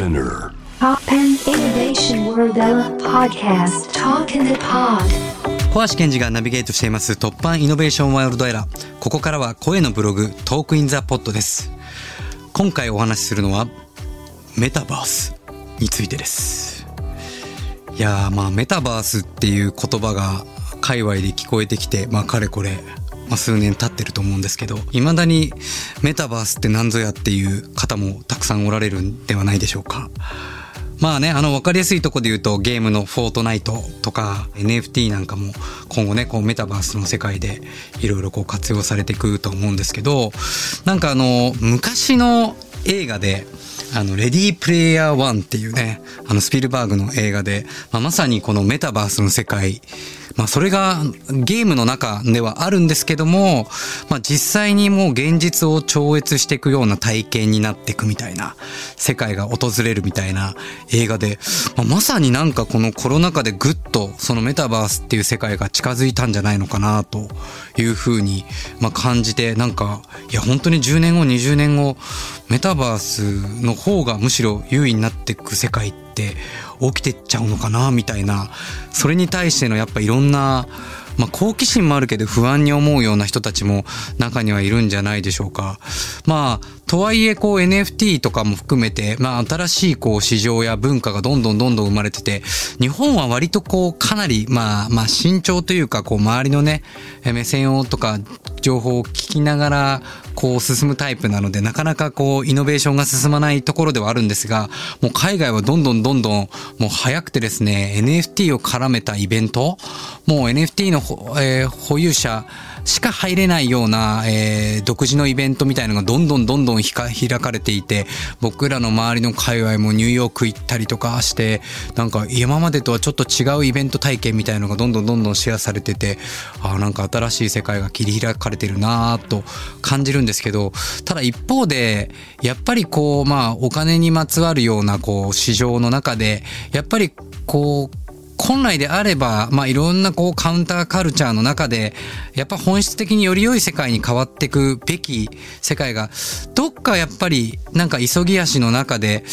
SPINEAR TOPPAN Innovation World Podcast Talk in the Pod 小橋賢児がナビゲートしています TOPPAN Innovation World Era。ここからは声のブログ Talk in the Pod です。今回お話しするのはメタバースについてです。いやーまあメタバースっていう言葉が界隈で聞こえてきて、まあかれこれ、まあ、数年経ってると思うんですけど、未だにメタバースって何ぞやっていう方もたくさんおられるんではないでしょうか。まあね、あの、わかりやすいとこで言うと、ゲームのフォートナイトとか、NFT なんかも、今後ね、こう、メタバースの世界で、いろいろこう、活用されていくと思うんですけど、なんかあの、昔の映画で、あの、レディープレイヤー1っていうね、あの、スピルバーグの映画で、まあ、まさにこのメタバースの世界、まあ、それがゲームの中ではあるんですけども、まあ、実際にもう現実を超越していくような体験になっていくみたいな、世界が訪れるみたいな映画で、まあ、まさになんかこのコロナ禍でぐっとそのメタバースっていう世界が近づいたんじゃないのかなというふうに、まあ、感じて、なんか、いや本当に10年後、20年後、メタバースの方がむしろ優位になっていく世界って起きてっちゃうのかなみたいなそれに対してのやっぱいろんなまあ、好奇心もあるけど不安に思うような人たちも中にはいるんじゃないでしょうか。まあ、とはいえこう NFT とかも含めて、まあ新しいこう市場や文化がどんどんどんどん生まれてて、日本は割とこうかなりまあまあ慎重というかこう周りのね、目線をとか情報を聞きながらこう進むタイプなのでなかなかこうイノベーションが進まないところではあるんですが、もう海外はどんどんどんどんもう早くてですね、NFT を絡めたイベント、もう NFT の、えー保有者しか入れないような、えー独自のイベントみたいのがどんどんどんどんひか開かれていて、僕らの周りの界隈もニューヨーク行ったりとかして、なんか今までとはちょっと違うイベント体験みたいのがどんどんどんどんシェアされてて、あーなんか新しい世界が切り開かれてるなぁと感じるんですけど、ただ一方で、やっぱりこう、まあお金にまつわるようなこう市場の中で、やっぱりこう、本来であれば、まあ、いろんなこうカウンターカルチャーの中で、やっぱ本質的により良い世界に変わっていくべき世界が、どっかやっぱりなんか急ぎ足の中で、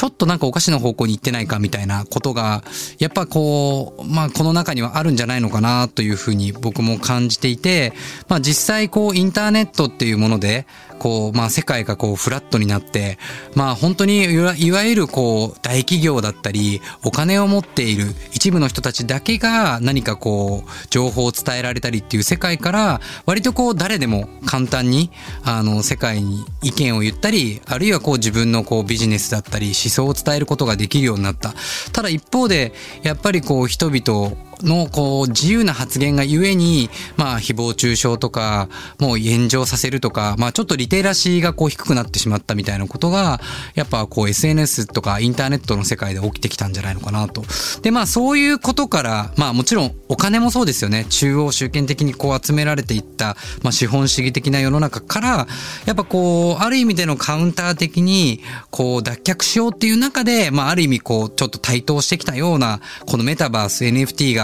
ちょっとなんかおかしな方向に行ってないかみたいなことが、やっぱこう、まあこの中にはあるんじゃないのかなというふうに僕も感じていて、まあ実際こうインターネットっていうもので、こう、まあ世界がこうフラットになって、まあ本当にいわゆるこう大企業だったり、お金を持っている一部の人たちだけが何かこう情報を伝えられたりっていう世界から、割とこう誰でも簡単にあの世界に意見を言ったり、あるいはこう自分のこうビジネスだったり思想を伝えることができるようになった。ただ一方で、やっぱりこう人々のこう自由な発言がゆえに、まあ誹謗中傷とか、もう炎上させるとか、まあちょっとリテラシーがこう低くなってしまったみたいなことが、やっぱこう SNS とかインターネットの世界で起きてきたんじゃないのかなと。でまあそういうことから、まあもちろんお金もそうですよね。中央集権的にこう集められていった、まあ資本主義的な世の中から、やっぱこう、ある意味でのカウンター的に、こう脱却しようっていう中で、まあある意味こう、ちょっと台頭してきたような、このメタバース NFT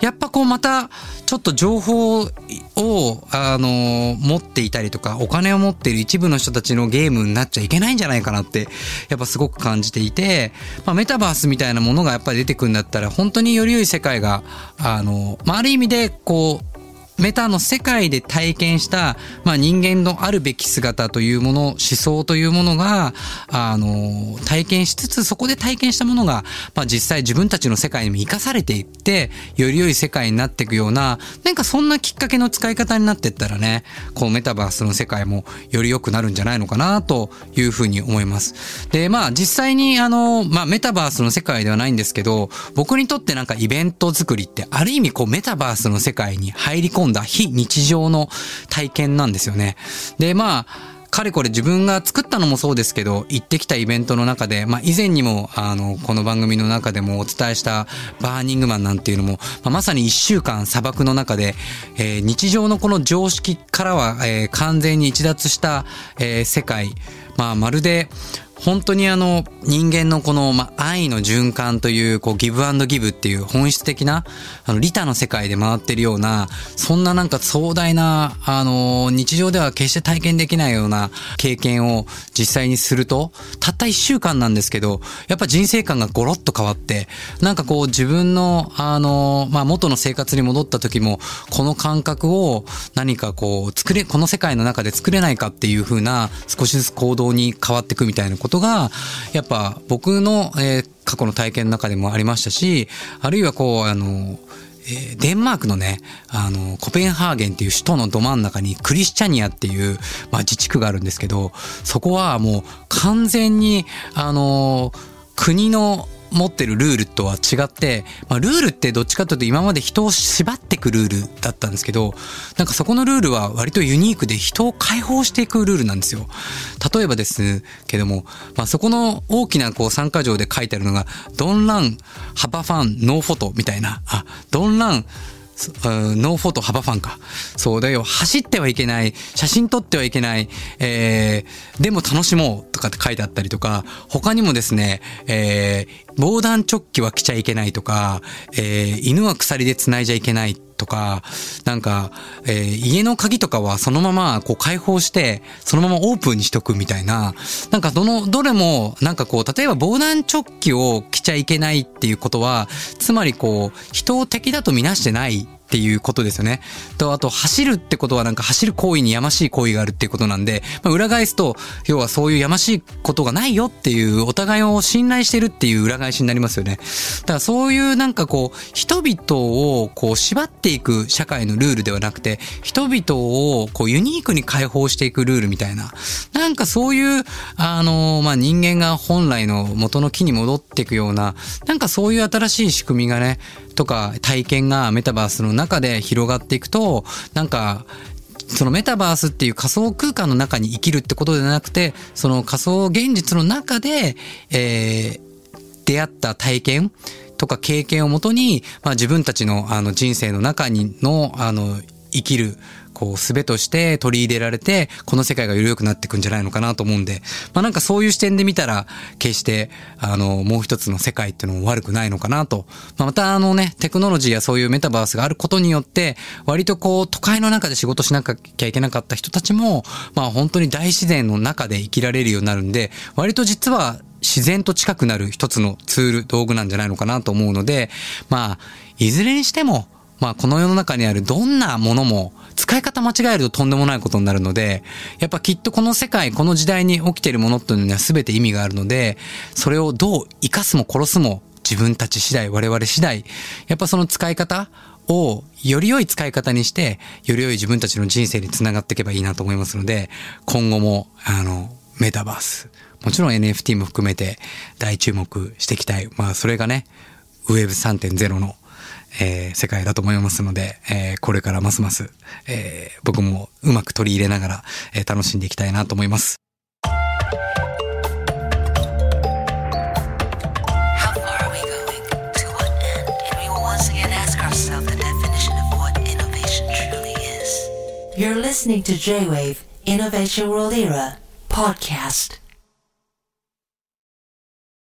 やっぱこうまた、ちょっと情報を、あの、持っていたりとか、お金を持っている一部の人たちのゲームになっちゃいけないんじゃないかなって、やっぱすごく感じていて、まあメタバースみたいなものがやっぱり出てくるんだったら、本当により良い世界が、あの、まある意味で、こう、メタの世界で体験した、まあ、人間のあるべき姿というもの、思想というものが、あの、体験しつつ、そこで体験したものが、まあ、実際自分たちの世界にも生かされていって、より良い世界になっていくような、なんかそんなきっかけの使い方になっていったらね、こうメタバースの世界もより良くなるんじゃないのかな、というふうに思います。で、まあ、実際にあの、まあ、メタバースの世界ではないんですけど、僕にとってなんかイベント作りって、ある意味こうメタバースの世界に入り込んんだ非日常の体験なんですよね。で、まあ、かれこれ自分が作ったのもそうですけど、行ってきたイベントの中で、まあ以前にも、あの、この番組の中でもお伝えしたバーニングマンなんていうのも、まあ、まさに一週間砂漠の中で、えー日常のこの常識からは、えー完全に逸脱した、えー世界、まあまるで、本当にあの人間のこの、ま、愛の循環というこうギブアンドギブっていう本質的なあの利他の世界で回ってるようなそんななんか壮大なあの日常では決して体験できないような経験を実際にするとたった一週間なんですけどやっぱ人生観がゴロッと変わってなんかこう自分のあのまあ元の生活に戻った時もこの感覚を何かこう作れこの世界の中で作れないかっていう風な少しずつ行動に変わっていくみたいなことが、やっぱ僕の、えー、過去の体験の中でもありましたし、あるいはこう、あの、え、デンマークのね、あの、コペンハーゲンっていう首都のど真ん中にクリスチャニアっていう、まあ、自治区があるんですけど、そこはもう完全に、あの、国の持ってるルールとは違って、まあ、ルールってどっちかというと今まで人を縛っていくルールだったんですけど、なんかそこのルールは割とユニークで人を解放していくルールなんですよ。例えばですけども、まあ、そこの大きなこう参加条で書いてあるのが、ドンラン、ハバファン、ノーフォトみたいな、あ、ドンラン、ノーフォト幅ファンか。そうだよ。走ってはいけない。写真撮ってはいけない。えー、でも楽しもうとかって書いてあったりとか、他にもですね、えー、防弾チョッキは着ちゃいけないとか、えー、犬は鎖で繋いじゃいけないとか、なんか、えー、家の鍵とかはそのままこう開放して、そのままオープンにしとくみたいな、なんかどの、どれも、なんかこう、例えば防弾チョッキを着ちゃいけないっていうことは、つまりこう、人を敵だとみなしてないっていうことですよね。と、あと、走るってことはなんか走る行為にやましい行為があるっていうことなんで、まあ、裏返すと、要はそういうやましいことがないよっていう、お互いを信頼してるっていう裏返しになりますよね。だからそういうなんかこう、人々をこう縛っていく社会のルールではなくて、人々をこうユニークに解放していくルールみたいな、なんかそういう、あの、まあ、人間が本来の元の木に戻っていくような、なんかそういう新しい仕組みがね、とか体験がメタバースの中で広がっていくと、なんか、そのメタバースっていう仮想空間の中に生きるってことではなくて、その仮想現実の中で、えー、出会った体験とか経験をもとに、まあ自分たちのあの人生の中にの、あの、生きるこう、すべとして取り入れられて、この世界がより良くなっていくんじゃないのかなと思うんで、まあなんかそういう視点で見たら、決して、あの、もう一つの世界っていうのも悪くないのかなと。まあ、またあのね、テクノロジーやそういうメタバースがあることによって、割とこう、都会の中で仕事しなきゃいけなかった人たちも、まあ本当に大自然の中で生きられるようになるんで、割と実は自然と近くなる一つのツール、道具なんじゃないのかなと思うので、まあ、いずれにしても、まあこの世の中にあるどんなものも使い方間違えるととんでもないことになるので、やっぱきっとこの世界、この時代に起きているものっていうのは全て意味があるので、それをどう生かすも殺すも自分たち次第、我々次第、やっぱその使い方をより良い使い方にして、より良い自分たちの人生につながっていけばいいなと思いますので、今後も、あの、メタバース、もちろん NFT も含めて大注目していきたい。まあそれがね、Web3.0 のえー、世界だと思いますので、えー、これからますます、えー、僕もうまく取り入れながら、えー、楽しんでいきたいなと思います。You're listening to J-Wave Innovation World Era podcast.